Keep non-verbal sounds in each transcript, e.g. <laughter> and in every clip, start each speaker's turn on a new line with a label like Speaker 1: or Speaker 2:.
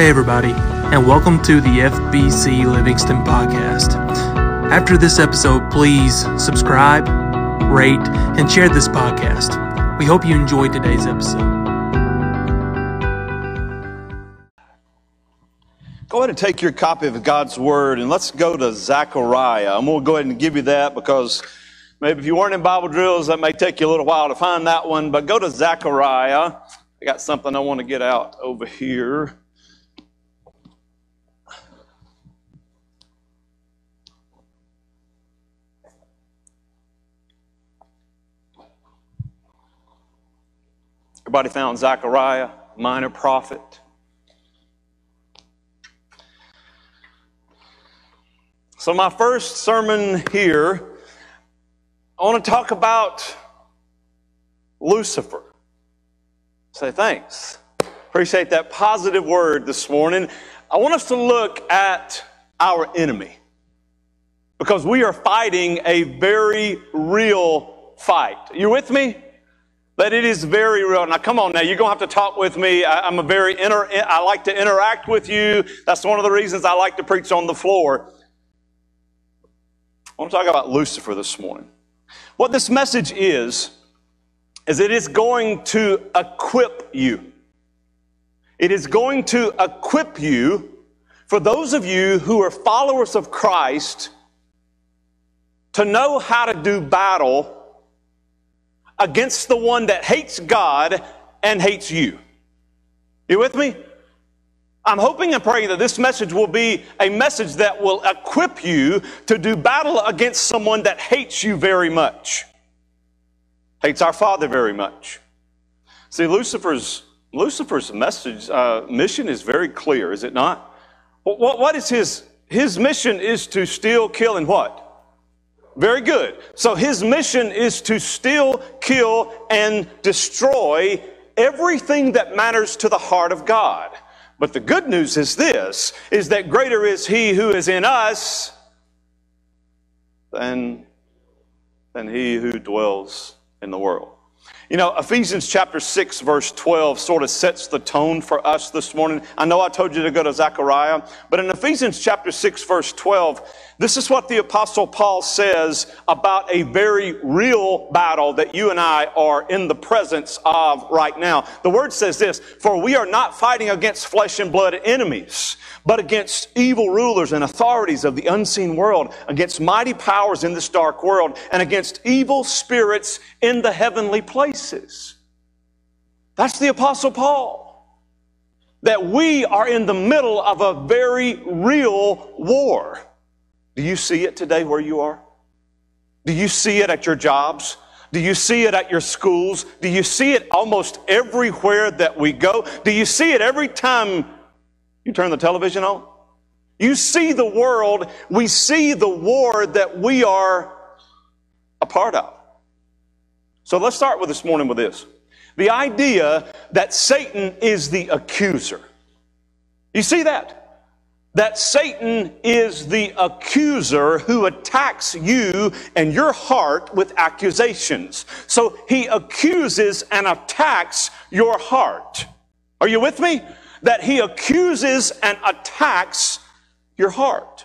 Speaker 1: Hey, everybody, and welcome to the FBC Livingston Podcast. After this episode, please subscribe, rate, and share this podcast. We hope you enjoyed today's episode.
Speaker 2: Go ahead and take your copy of God's Word and let's go to Zechariah. I'm going to go ahead and give you that because maybe if you weren't in Bible drills, that may take you a little while to find that one. But go to Zechariah. I got something I want to get out over here. Everybody found Zechariah, minor prophet. So, my first sermon here, I want to talk about Lucifer. Say thanks. Appreciate that positive word this morning. I want us to look at our enemy because we are fighting a very real fight. You with me? but it is very real. Now, come on now, you're going to have to talk with me. I, am a very, inter, I like to interact with you. That's one of the reasons I like to preach on the floor. I want to talk about Lucifer this morning. What this message is, is it is going to equip you. It is going to equip you for those of you who are followers of Christ to know how to do battle against the one that hates God and hates you. You with me? I'm hoping and praying that this message will be a message that will equip you to do battle against someone that hates you very much, hates our Father very much. See, Lucifer's, Lucifer's message, uh, mission is very clear, is it not? what, what is his, his mission is to steal, kill, and what? Very good. So his mission is to steal, kill, and destroy everything that matters to the heart of God. But the good news is this, is that greater is he who is in us than, than he who dwells in the world. You know, Ephesians chapter 6, verse 12 sort of sets the tone for us this morning. I know I told you to go to Zechariah, but in Ephesians chapter 6, verse 12, this is what the Apostle Paul says about a very real battle that you and I are in the presence of right now. The word says this For we are not fighting against flesh and blood enemies, but against evil rulers and authorities of the unseen world, against mighty powers in this dark world, and against evil spirits in the heavenly places. That's the Apostle Paul. That we are in the middle of a very real war. Do you see it today where you are? Do you see it at your jobs? Do you see it at your schools? Do you see it almost everywhere that we go? Do you see it every time you turn the television on? You see the world. We see the war that we are a part of. So let's start with this morning with this. The idea that Satan is the accuser. You see that? that Satan is the accuser who attacks you and your heart with accusations. So he accuses and attacks your heart. Are you with me? That he accuses and attacks your heart.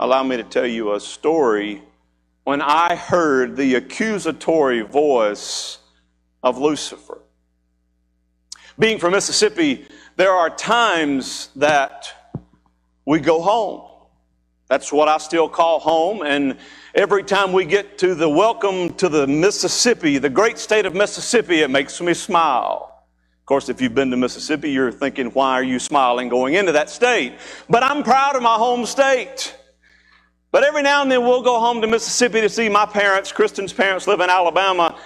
Speaker 2: Allow me to tell you a story. When I heard the accusatory voice of Lucifer, being from Mississippi, there are times that we go home. That's what I still call home. And every time we get to the welcome to the Mississippi, the great state of Mississippi, it makes me smile. Of course, if you've been to Mississippi, you're thinking, why are you smiling going into that state? But I'm proud of my home state. But every now and then we'll go home to Mississippi to see my parents. Kristen's parents live in Alabama.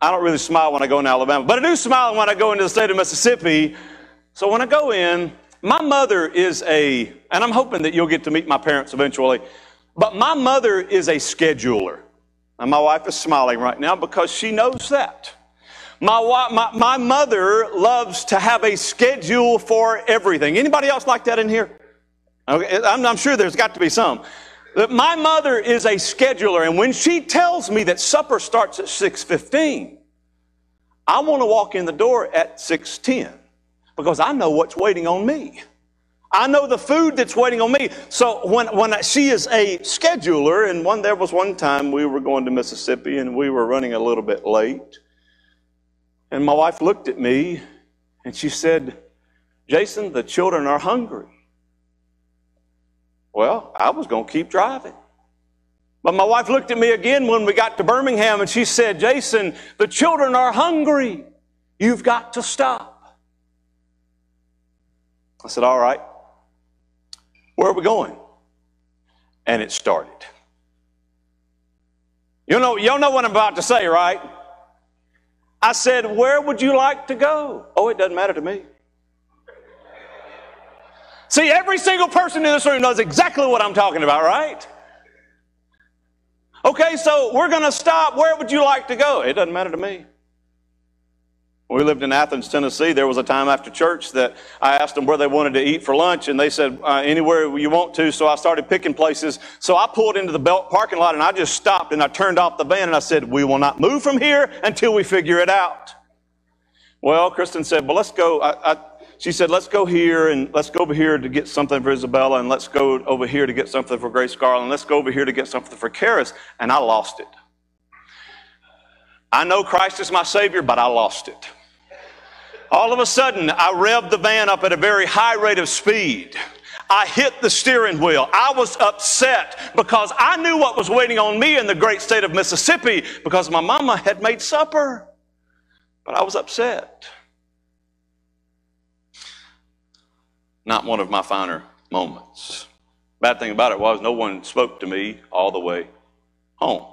Speaker 2: I don't really smile when I go into Alabama, but I do smile when I go into the state of Mississippi. So when I go in, my mother is a, and I'm hoping that you'll get to meet my parents eventually, but my mother is a scheduler. And my wife is smiling right now because she knows that. My, wife, my, my mother loves to have a schedule for everything. Anybody else like that in here? Okay, I'm, I'm sure there's got to be some. But my mother is a scheduler, and when she tells me that supper starts at 6.15, I want to walk in the door at 6.10 because I know what's waiting on me. I know the food that's waiting on me. So when, when I, she is a scheduler, and one there was one time we were going to Mississippi and we were running a little bit late. And my wife looked at me and she said, Jason, the children are hungry. Well, I was going to keep driving. But my wife looked at me again when we got to Birmingham and she said, Jason, the children are hungry. You've got to stop. I said, All right, where are we going? And it started. You know, y'all know what I'm about to say, right? I said, Where would you like to go? Oh, it doesn't matter to me. See, every single person in this room knows exactly what I'm talking about, right? Okay, so we're going to stop. Where would you like to go? It doesn't matter to me we lived in Athens, Tennessee. There was a time after church that I asked them where they wanted to eat for lunch, and they said, uh, anywhere you want to. So I started picking places. So I pulled into the belt parking lot and I just stopped and I turned off the van and I said, we will not move from here until we figure it out. Well, Kristen said, well, let's go. I, I, she said, let's go here and let's go over here to get something for Isabella and let's go over here to get something for Grace Garland. Let's go over here to get something for Karis. And I lost it. I know Christ is my Savior, but I lost it. All of a sudden, I revved the van up at a very high rate of speed. I hit the steering wheel. I was upset because I knew what was waiting on me in the great state of Mississippi because my mama had made supper. But I was upset. Not one of my finer moments. Bad thing about it was no one spoke to me all the way home.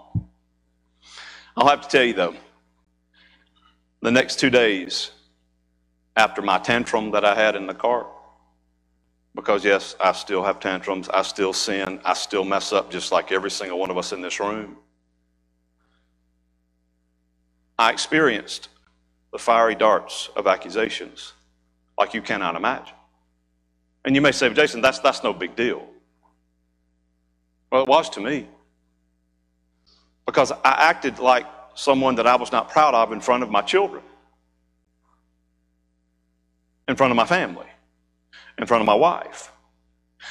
Speaker 2: I'll have to tell you though, the next two days after my tantrum that I had in the car, because yes, I still have tantrums, I still sin, I still mess up just like every single one of us in this room. I experienced the fiery darts of accusations like you cannot imagine. And you may say, Jason, that's, that's no big deal. Well, it was to me because I acted like someone that I was not proud of in front of my children, in front of my family, in front of my wife.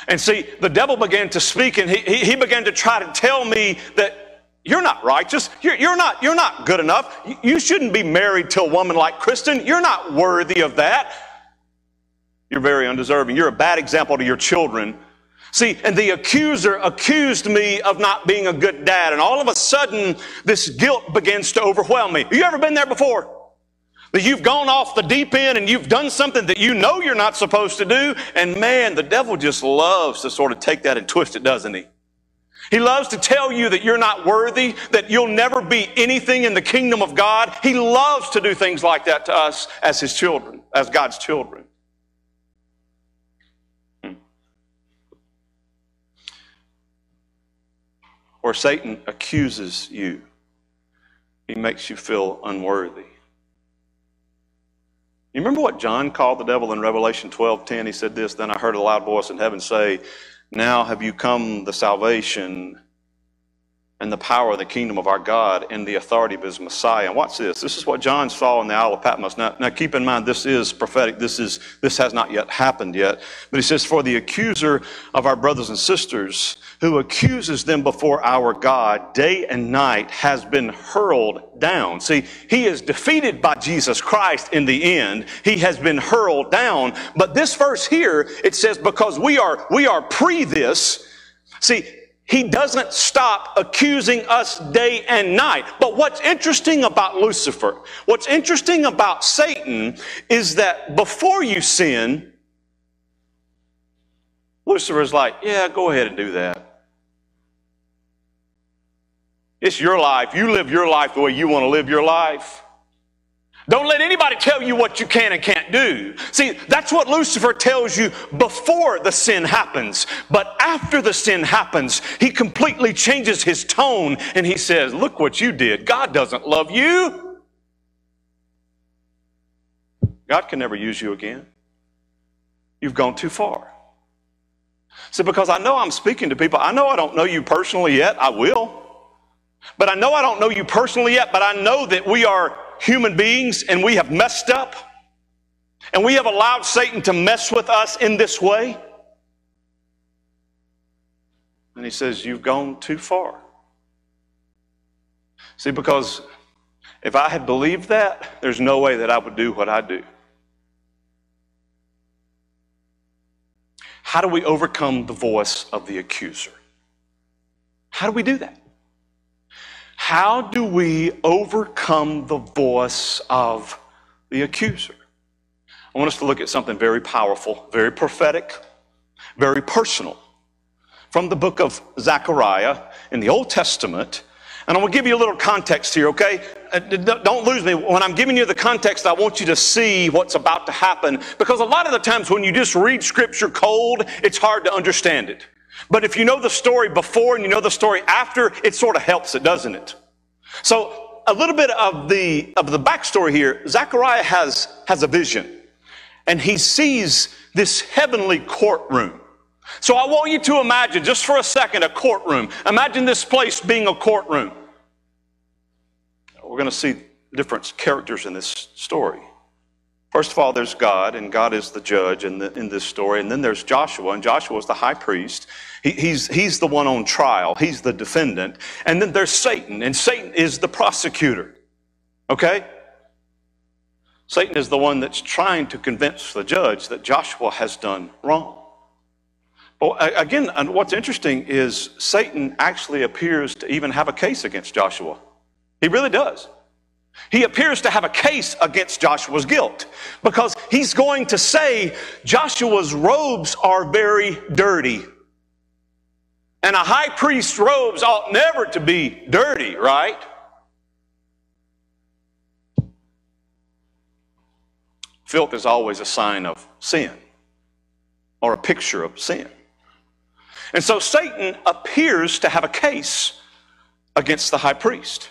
Speaker 2: And see, the devil began to speak and he, he, began to try to tell me that you're not righteous. You're, you're, not, you're not good enough. You, you shouldn't be married to a woman like Kristen. You're not worthy of that. You're very undeserving. You're a bad example to your children See, and the accuser accused me of not being a good dad. And all of a sudden, this guilt begins to overwhelm me. Have you ever been there before? That you've gone off the deep end and you've done something that you know you're not supposed to do. And man, the devil just loves to sort of take that and twist it, doesn't he? He loves to tell you that you're not worthy, that you'll never be anything in the kingdom of God. He loves to do things like that to us as his children, as God's children. or Satan accuses you. He makes you feel unworthy. You remember what John called the devil in Revelation 12:10? He said this, then I heard a loud voice in heaven say, "Now have you come the salvation and the power of the kingdom of our God and the authority of his Messiah. And watch this. This is what John saw in the Isle of Patmos. Now, now keep in mind, this is prophetic. This, is, this has not yet happened yet. But he says, For the accuser of our brothers and sisters, who accuses them before our God day and night, has been hurled down. See, he is defeated by Jesus Christ in the end. He has been hurled down. But this verse here, it says, Because we are, we are pre this. See, he doesn't stop accusing us day and night. But what's interesting about Lucifer, what's interesting about Satan is that before you sin, Lucifer's like, yeah, go ahead and do that. It's your life. You live your life the way you want to live your life. Don't let anybody tell you what you can and can't do. See, that's what Lucifer tells you before the sin happens. But after the sin happens, he completely changes his tone and he says, Look what you did. God doesn't love you. God can never use you again. You've gone too far. See, because I know I'm speaking to people, I know I don't know you personally yet. I will. But I know I don't know you personally yet, but I know that we are human beings and we have messed up and we have allowed Satan to mess with us in this way. And he says, You've gone too far. See, because if I had believed that, there's no way that I would do what I do. How do we overcome the voice of the accuser? How do we do that? How do we overcome the voice of the accuser? I want us to look at something very powerful, very prophetic, very personal from the book of Zechariah in the Old Testament. And I am going to give you a little context here, okay? Uh, don't lose me. When I'm giving you the context, I want you to see what's about to happen because a lot of the times when you just read scripture cold, it's hard to understand it. But if you know the story before and you know the story after, it sort of helps it, doesn't it? So a little bit of the of the backstory here, Zechariah has has a vision, and he sees this heavenly courtroom. So I want you to imagine just for a second a courtroom. Imagine this place being a courtroom. We're going to see different characters in this story. First of all, there's God, and God is the judge in, the, in this story. And then there's Joshua, and Joshua is the high priest. He, he's, he's the one on trial, he's the defendant. And then there's Satan, and Satan is the prosecutor. Okay? Satan is the one that's trying to convince the judge that Joshua has done wrong. Well, again, and what's interesting is Satan actually appears to even have a case against Joshua. He really does. He appears to have a case against Joshua's guilt because he's going to say Joshua's robes are very dirty. And a high priest's robes ought never to be dirty, right? Filth is always a sign of sin or a picture of sin. And so Satan appears to have a case against the high priest.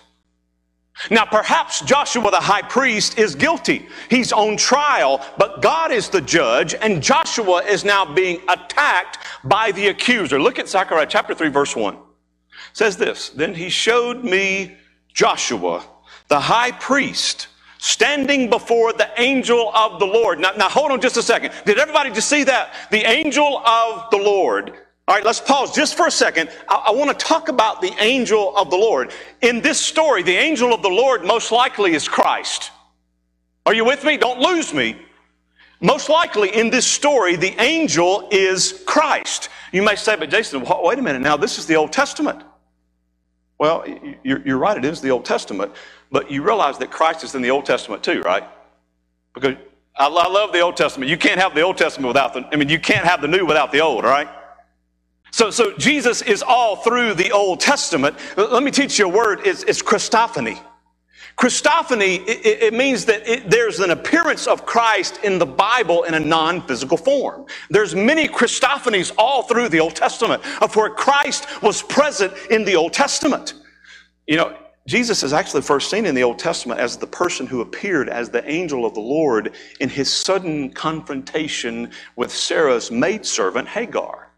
Speaker 2: Now, perhaps Joshua the high priest is guilty. He's on trial, but God is the judge, and Joshua is now being attacked by the accuser. Look at Zechariah chapter 3, verse 1. It says this Then he showed me Joshua the high priest standing before the angel of the Lord. Now, now hold on just a second. Did everybody just see that? The angel of the Lord all right, let's pause just for a second. I, I want to talk about the angel of the Lord. In this story, the angel of the Lord most likely is Christ. Are you with me? Don't lose me. Most likely in this story, the angel is Christ. You may say, but Jason, wait a minute now, this is the Old Testament. Well, you're right, it is the Old Testament, but you realize that Christ is in the Old Testament too, right? Because I love the Old Testament. You can't have the Old Testament without the, I mean, you can't have the new without the old, right? So, so Jesus is all through the Old Testament. Let me teach you a word. It's, it's Christophany. Christophany, it, it means that it, there's an appearance of Christ in the Bible in a non-physical form. There's many Christophanies all through the Old Testament of where Christ was present in the Old Testament. You know, Jesus is actually first seen in the Old Testament as the person who appeared as the angel of the Lord in his sudden confrontation with Sarah's maidservant Hagar.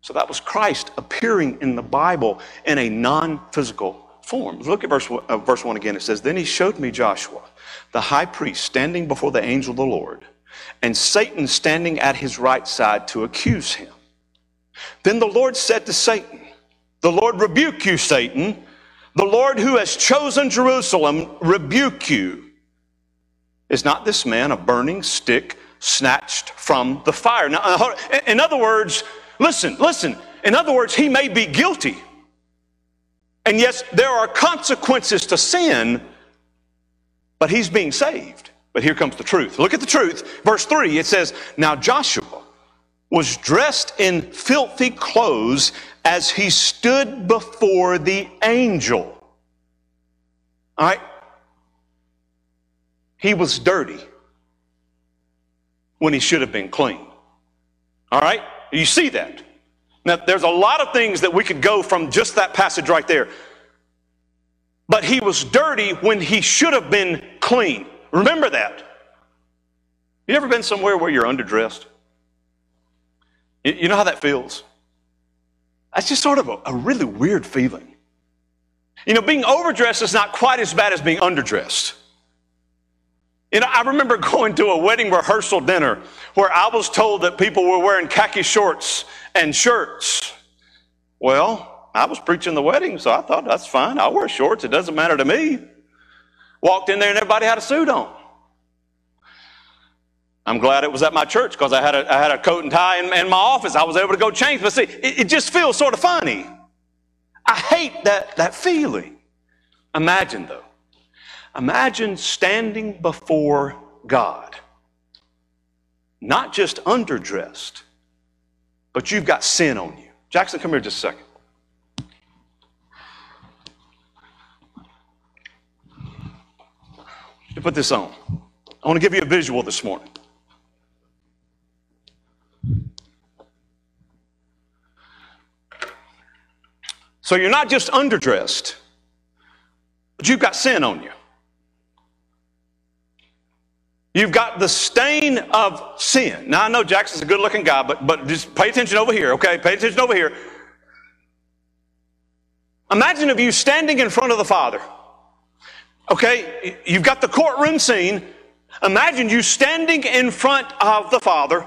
Speaker 2: So that was Christ appearing in the Bible in a non physical form. Look at verse, uh, verse 1 again. It says, Then he showed me Joshua, the high priest, standing before the angel of the Lord, and Satan standing at his right side to accuse him. Then the Lord said to Satan, The Lord rebuke you, Satan. The Lord who has chosen Jerusalem rebuke you. Is not this man a burning stick snatched from the fire? Now, uh, in other words, Listen, listen. In other words, he may be guilty. And yes, there are consequences to sin, but he's being saved. But here comes the truth. Look at the truth. Verse 3 it says, Now Joshua was dressed in filthy clothes as he stood before the angel. All right? He was dirty when he should have been clean. All right? You see that. Now, there's a lot of things that we could go from just that passage right there. But he was dirty when he should have been clean. Remember that. You ever been somewhere where you're underdressed? You know how that feels? That's just sort of a, a really weird feeling. You know, being overdressed is not quite as bad as being underdressed. You know, I remember <laughs> going to a wedding rehearsal dinner where I was told that people were wearing khaki shorts and shirts. Well, I was preaching the wedding, so I thought that's fine. I'll wear shorts. It doesn't matter to me. Walked in there and everybody had a suit on. I'm glad it was at my church because I, had a, I had a coat and tie in, in my office. I was able to go change. But see, it, it just feels sort of funny. I hate that, that feeling. Imagine, though, Imagine standing before God, not just underdressed, but you've got sin on you. Jackson, come here just a second. To put this on, I want to give you a visual this morning. So you're not just underdressed, but you've got sin on you. You've got the stain of sin. Now, I know Jackson's a good looking guy, but, but just pay attention over here, okay? Pay attention over here. Imagine of you standing in front of the Father. Okay, you've got the courtroom scene. Imagine you standing in front of the Father,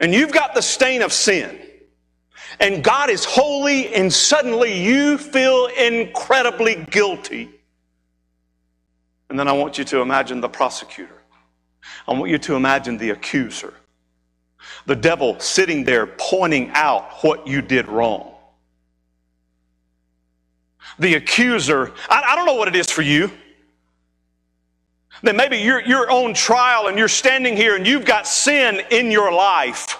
Speaker 2: and you've got the stain of sin. And God is holy, and suddenly you feel incredibly guilty. And then I want you to imagine the prosecutor. I want you to imagine the accuser. The devil sitting there pointing out what you did wrong. The accuser, I, I don't know what it is for you. Then maybe you're your own trial and you're standing here and you've got sin in your life,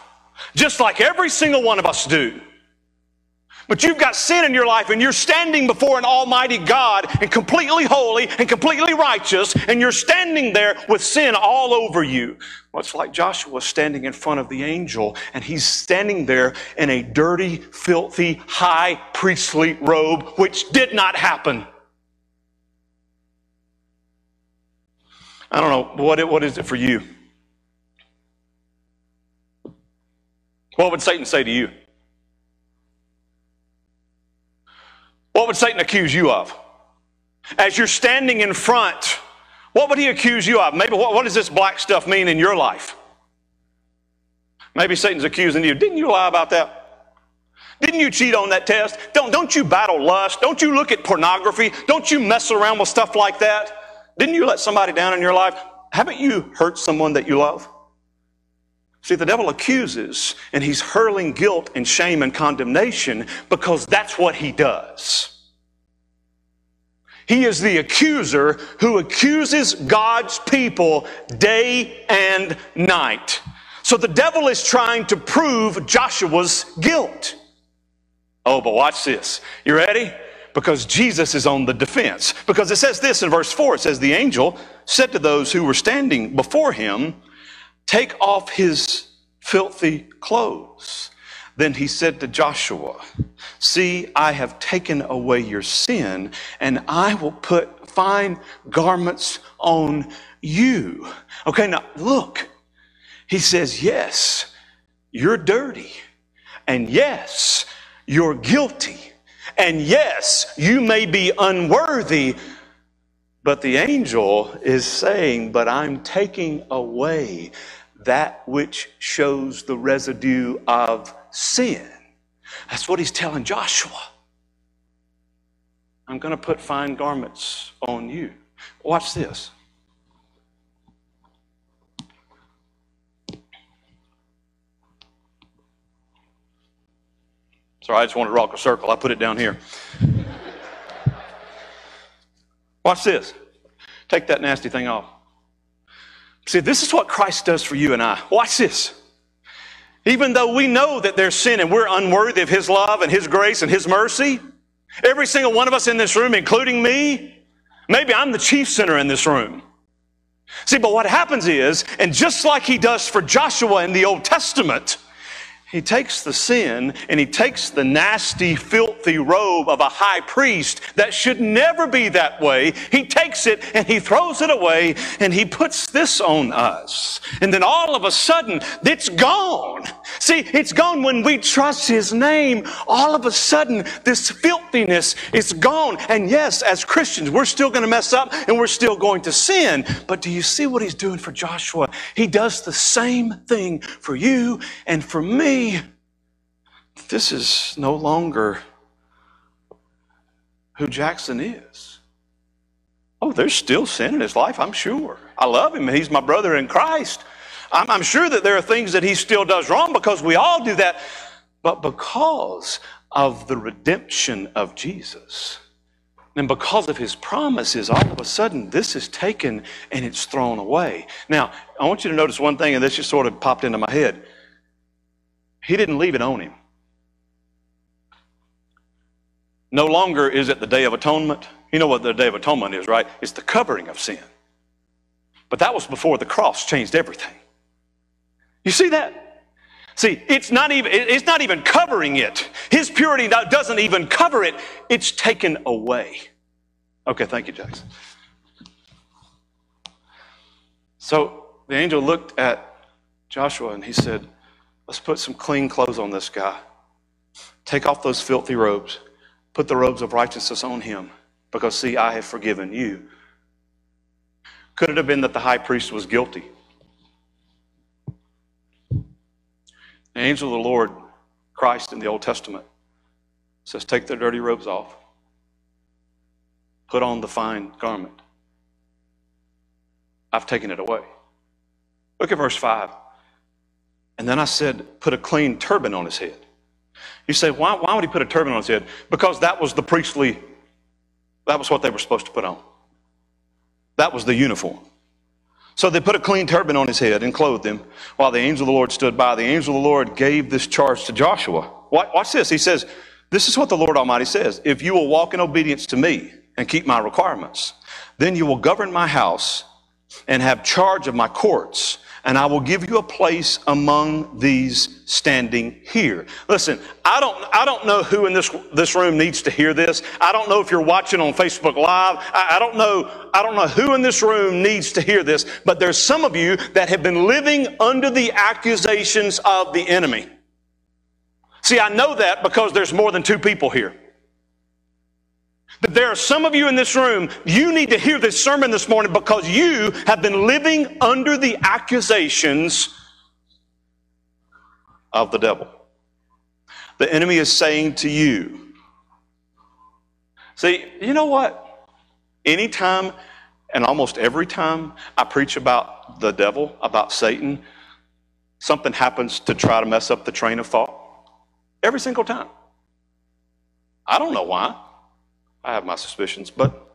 Speaker 2: just like every single one of us do. But you've got sin in your life and you're standing before an almighty God and completely holy and completely righteous and you're standing there with sin all over you. Much like Joshua standing in front of the angel and he's standing there in a dirty, filthy, high priestly robe, which did not happen. I don't know, what, what is it for you? What would Satan say to you? What would Satan accuse you of? As you're standing in front, what would he accuse you of? Maybe what, what does this black stuff mean in your life? Maybe Satan's accusing you. Didn't you lie about that? Didn't you cheat on that test? Don't, don't you battle lust? Don't you look at pornography? Don't you mess around with stuff like that? Didn't you let somebody down in your life? Haven't you hurt someone that you love? See, the devil accuses and he's hurling guilt and shame and condemnation because that's what he does. He is the accuser who accuses God's people day and night. So the devil is trying to prove Joshua's guilt. Oh, but watch this. You ready? Because Jesus is on the defense. Because it says this in verse 4 it says, The angel said to those who were standing before him, Take off his filthy clothes. Then he said to Joshua, See, I have taken away your sin, and I will put fine garments on you. Okay, now look. He says, Yes, you're dirty. And yes, you're guilty. And yes, you may be unworthy but the angel is saying, But I'm taking away that which shows the residue of sin. That's what he's telling Joshua. I'm going to put fine garments on you. Watch this. Sorry, I just wanted to rock a circle. I put it down here. Watch this. Take that nasty thing off. See, this is what Christ does for you and I. Watch this. Even though we know that there's sin and we're unworthy of His love and His grace and His mercy, every single one of us in this room, including me, maybe I'm the chief sinner in this room. See, but what happens is, and just like He does for Joshua in the Old Testament, he takes the sin and he takes the nasty, filthy robe of a high priest that should never be that way. He takes it and he throws it away and he puts this on us. And then all of a sudden, it's gone. See, it's gone when we trust His name. All of a sudden, this filthiness is gone. And yes, as Christians, we're still going to mess up and we're still going to sin. But do you see what He's doing for Joshua? He does the same thing for you and for me. This is no longer who Jackson is. Oh, there's still sin in his life, I'm sure. I love him. He's my brother in Christ. I'm, I'm sure that there are things that he still does wrong because we all do that. But because of the redemption of Jesus, and because of his promises, all of a sudden this is taken and it's thrown away. Now, I want you to notice one thing, and this just sort of popped into my head. He didn't leave it on him. No longer is it the Day of Atonement. You know what the Day of Atonement is, right? It's the covering of sin. But that was before the cross changed everything. You see that? See, it's not even, it's not even covering it. His purity doesn't even cover it. It's taken away. Okay, thank you, Jackson. So the angel looked at Joshua and he said, Let's put some clean clothes on this guy. Take off those filthy robes. Put the robes of righteousness on him. Because, see, I have forgiven you. Could it have been that the high priest was guilty? The angel of the Lord, Christ in the Old Testament, says, Take their dirty robes off, put on the fine garment. I've taken it away. Look at verse 5. And then I said, Put a clean turban on his head. You say, why, why would he put a turban on his head? Because that was the priestly, that was what they were supposed to put on. That was the uniform. So they put a clean turban on his head and clothed him while the angel of the Lord stood by. The angel of the Lord gave this charge to Joshua. Watch this. He says, This is what the Lord Almighty says If you will walk in obedience to me and keep my requirements, then you will govern my house and have charge of my courts and I will give you a place among these standing here. Listen, I don't, I don't know who in this, this room needs to hear this. I don't know if you're watching on Facebook Live. I, I don't know, I don't know who in this room needs to hear this, but there's some of you that have been living under the accusations of the enemy. See, I know that because there's more than two people here that there are some of you in this room, you need to hear this sermon this morning because you have been living under the accusations of the devil. The enemy is saying to you, see, you know what? Anytime and almost every time I preach about the devil, about Satan, something happens to try to mess up the train of thought. Every single time. I don't know why. I have my suspicions, but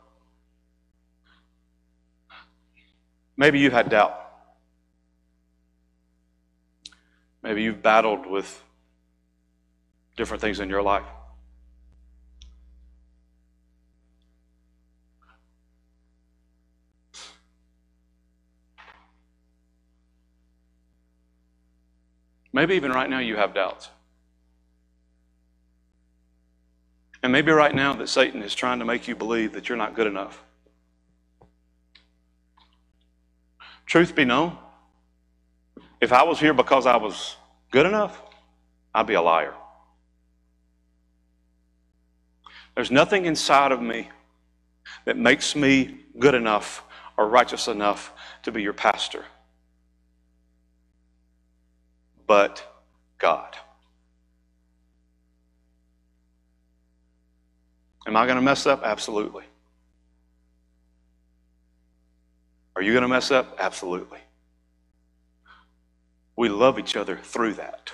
Speaker 2: maybe you had doubt. Maybe you've battled with different things in your life. Maybe even right now you have doubts. And maybe right now that Satan is trying to make you believe that you're not good enough. Truth be known, if I was here because I was good enough, I'd be a liar. There's nothing inside of me that makes me good enough or righteous enough to be your pastor but God. Am I going to mess up? Absolutely. Are you going to mess up? Absolutely. We love each other through that.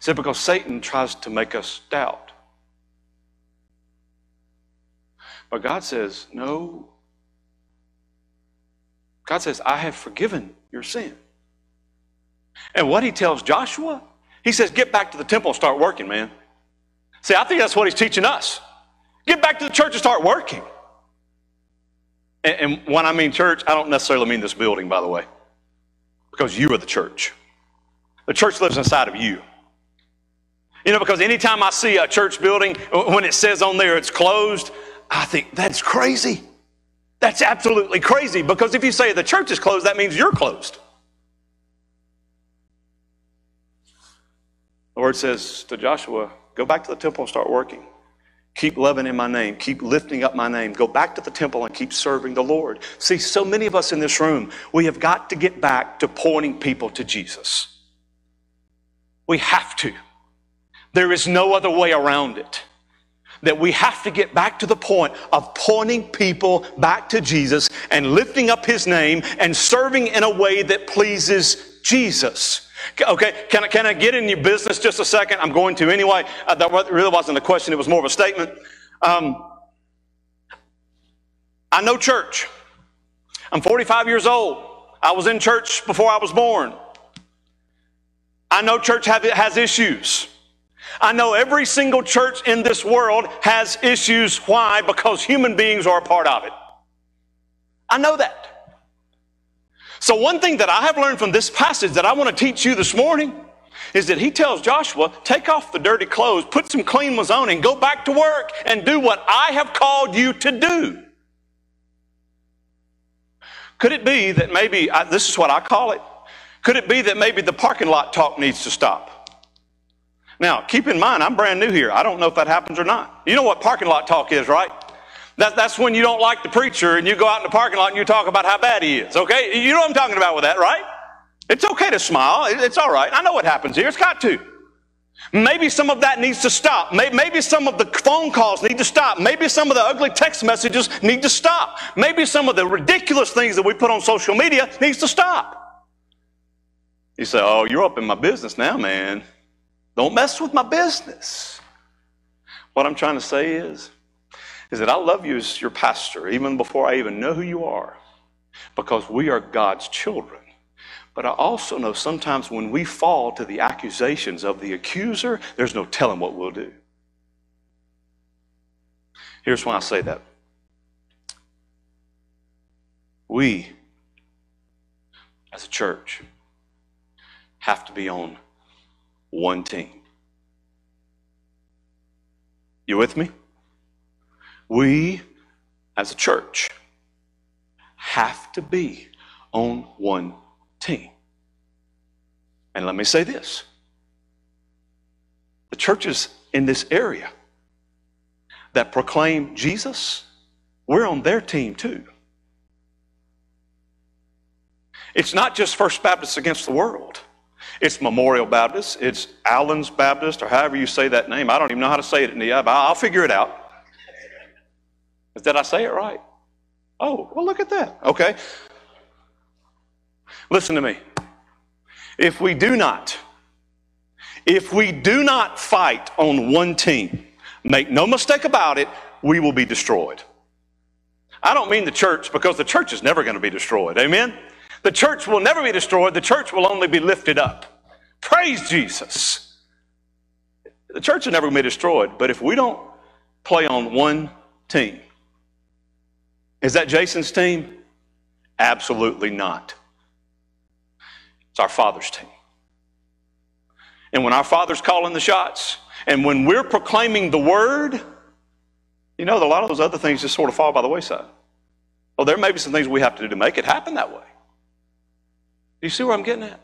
Speaker 2: See, because Satan tries to make us doubt. But God says, no. God says, I have forgiven your sin. And what he tells Joshua, he says, get back to the temple and start working, man. See, I think that's what he's teaching us. Get back to the church and start working. And, and when I mean church, I don't necessarily mean this building, by the way, because you are the church. The church lives inside of you. You know, because anytime I see a church building, when it says on there it's closed, I think that's crazy. That's absolutely crazy because if you say the church is closed, that means you're closed. The word says to Joshua, Go back to the temple and start working. Keep loving in my name. Keep lifting up my name. Go back to the temple and keep serving the Lord. See, so many of us in this room, we have got to get back to pointing people to Jesus. We have to. There is no other way around it. That we have to get back to the point of pointing people back to Jesus and lifting up his name and serving in a way that pleases Jesus. Okay, can I, can I get in your business just a second? I'm going to anyway. Uh, that really wasn't a question, it was more of a statement. Um, I know church. I'm 45 years old. I was in church before I was born. I know church have, has issues. I know every single church in this world has issues. Why? Because human beings are a part of it. I know that. So one thing that I have learned from this passage that I want to teach you this morning is that he tells Joshua, take off the dirty clothes, put some clean ones on, and go back to work and do what I have called you to do. Could it be that maybe, I, this is what I call it, could it be that maybe the parking lot talk needs to stop? Now, keep in mind, I'm brand new here. I don't know if that happens or not. You know what parking lot talk is, right? That, that's when you don't like the preacher and you go out in the parking lot and you talk about how bad he is, okay? You know what I'm talking about with that, right? It's okay to smile. It's all right. I know what happens here. It's got to. Maybe some of that needs to stop. Maybe some of the phone calls need to stop. Maybe some of the ugly text messages need to stop. Maybe some of the ridiculous things that we put on social media needs to stop. You say, Oh, you're up in my business now, man. Don't mess with my business. What I'm trying to say is, is that I love you as your pastor, even before I even know who you are, because we are God's children. But I also know sometimes when we fall to the accusations of the accuser, there's no telling what we'll do. Here's why I say that. We, as a church, have to be on one team. You with me? We, as a church, have to be on one team. And let me say this the churches in this area that proclaim Jesus, we're on their team too. It's not just First Baptist against the world. It's Memorial Baptist, it's Allen's Baptist, or however you say that name. I don't even know how to say it in the I'll figure it out. Did I say it right? Oh, well, look at that. Okay. Listen to me. If we do not, if we do not fight on one team, make no mistake about it, we will be destroyed. I don't mean the church because the church is never going to be destroyed. Amen? The church will never be destroyed. The church will only be lifted up. Praise Jesus. The church is never going to be destroyed, but if we don't play on one team, is that Jason's team? Absolutely not. It's our Father's team. And when our Father's calling the shots, and when we're proclaiming the word, you know, a lot of those other things just sort of fall by the wayside. Well, there may be some things we have to do to make it happen that way. Do you see where I'm getting at?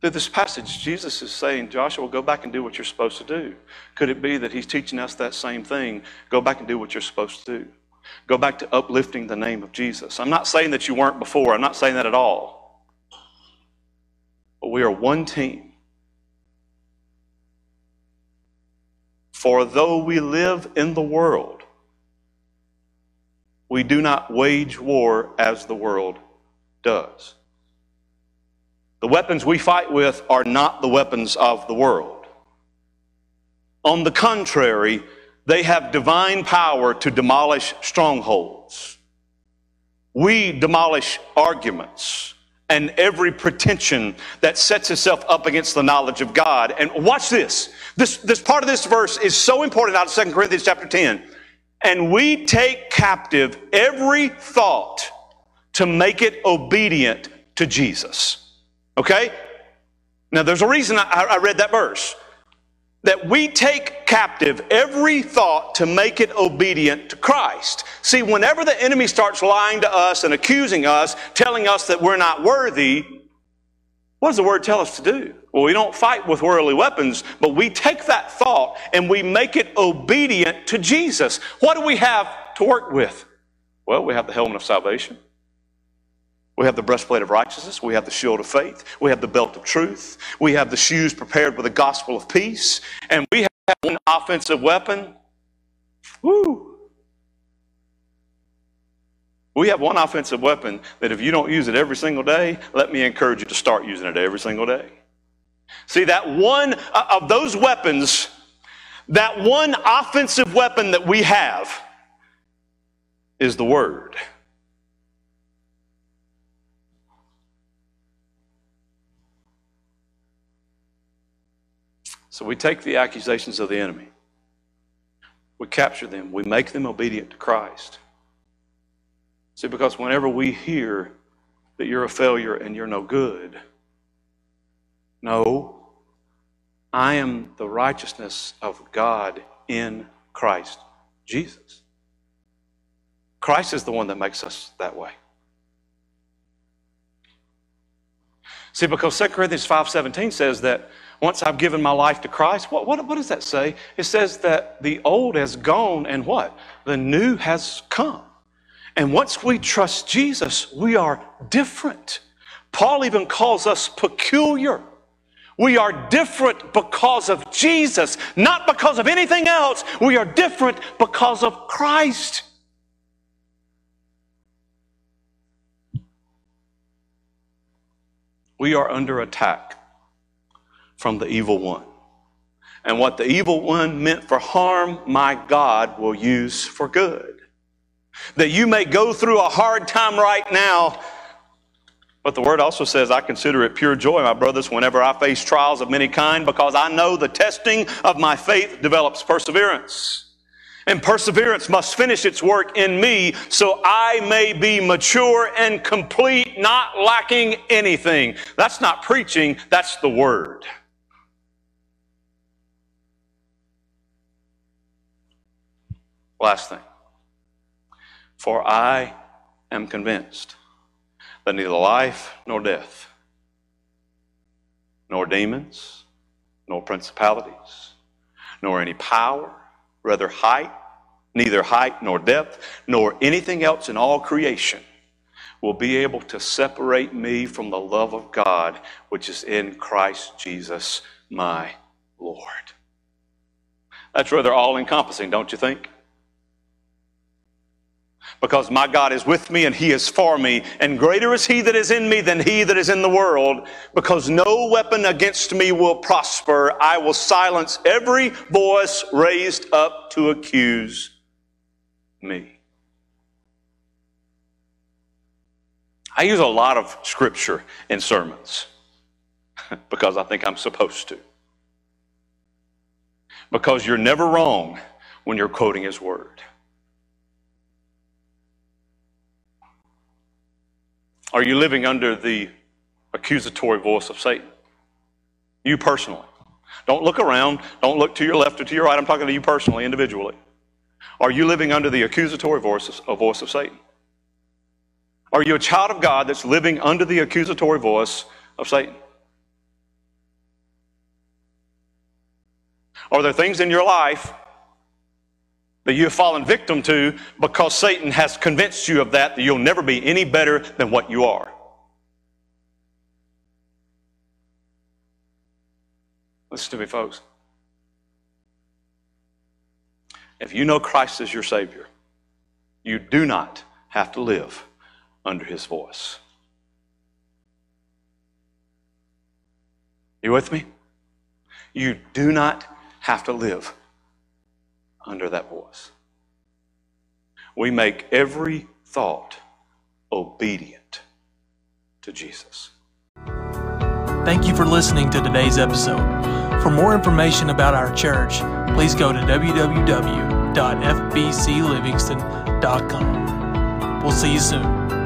Speaker 2: Through this passage, Jesus is saying, Joshua, go back and do what you're supposed to do. Could it be that he's teaching us that same thing? Go back and do what you're supposed to do. Go back to uplifting the name of Jesus. I'm not saying that you weren't before, I'm not saying that at all. But we are one team. For though we live in the world, we do not wage war as the world does. The weapons we fight with are not the weapons of the world. On the contrary, they have divine power to demolish strongholds. We demolish arguments and every pretension that sets itself up against the knowledge of God. And watch this. This, this part of this verse is so important out of Second Corinthians chapter 10. And we take captive every thought to make it obedient to Jesus. Okay? Now, there's a reason I, I read that verse that we take captive every thought to make it obedient to Christ. See, whenever the enemy starts lying to us and accusing us, telling us that we're not worthy, what does the word tell us to do? Well, we don't fight with worldly weapons, but we take that thought and we make it obedient to Jesus. What do we have to work with? Well, we have the helmet of salvation. We have the breastplate of righteousness. We have the shield of faith. We have the belt of truth. We have the shoes prepared with the gospel of peace. And we have one offensive weapon. Woo! We have one offensive weapon that if you don't use it every single day, let me encourage you to start using it every single day. See, that one uh, of those weapons, that one offensive weapon that we have is the Word. So we take the accusations of the enemy, we capture them, we make them obedient to Christ. See, because whenever we hear that you're a failure and you're no good, no, I am the righteousness of God in Christ Jesus. Christ is the one that makes us that way. See, because 2 Corinthians 5.17 says that once I've given my life to Christ, what, what, what does that say? It says that the old has gone and what? The new has come. And once we trust Jesus, we are different. Paul even calls us peculiar. We are different because of Jesus, not because of anything else. We are different because of Christ. We are under attack from the evil one. And what the evil one meant for harm, my God will use for good. That you may go through a hard time right now, but the word also says, I consider it pure joy, my brothers, whenever I face trials of many kind, because I know the testing of my faith develops perseverance. And perseverance must finish its work in me so I may be mature and complete, not lacking anything. That's not preaching, that's the word. Last thing. For I am convinced that neither life nor death, nor demons, nor principalities, nor any power, rather height, neither height nor depth, nor anything else in all creation will be able to separate me from the love of God, which is in Christ Jesus, my Lord. That's rather all encompassing, don't you think? because my God is with me and he is for me. And greater is he that is in me than he that is in the world, because no weapon against me will prosper. I will silence every voice raised up to accuse me. I use a lot of scripture in sermons <laughs> because I think I'm supposed to. Because you're never wrong when you're quoting his word. Are you living under the accusatory voice of Satan? You personally. Don't look around. Don't look to your left or to your right. I'm talking to you personally, individually. Are you living under the accusatory voice of, voice of Satan? Are you a child of God that's living under the accusatory voice of Satan? Are there things in your life that you've fallen victim to because Satan has convinced you of that, that you'll never be any better than what you are. Listen to me, folks. If you know Christ as your Savior, you do not have to live under His voice. You with me? You do not have to live under that voice. We make every thought obedient to Jesus. Thank you for listening to today's episode. For more information about our church, please go to www.fbclivingston.com. We'll see you soon.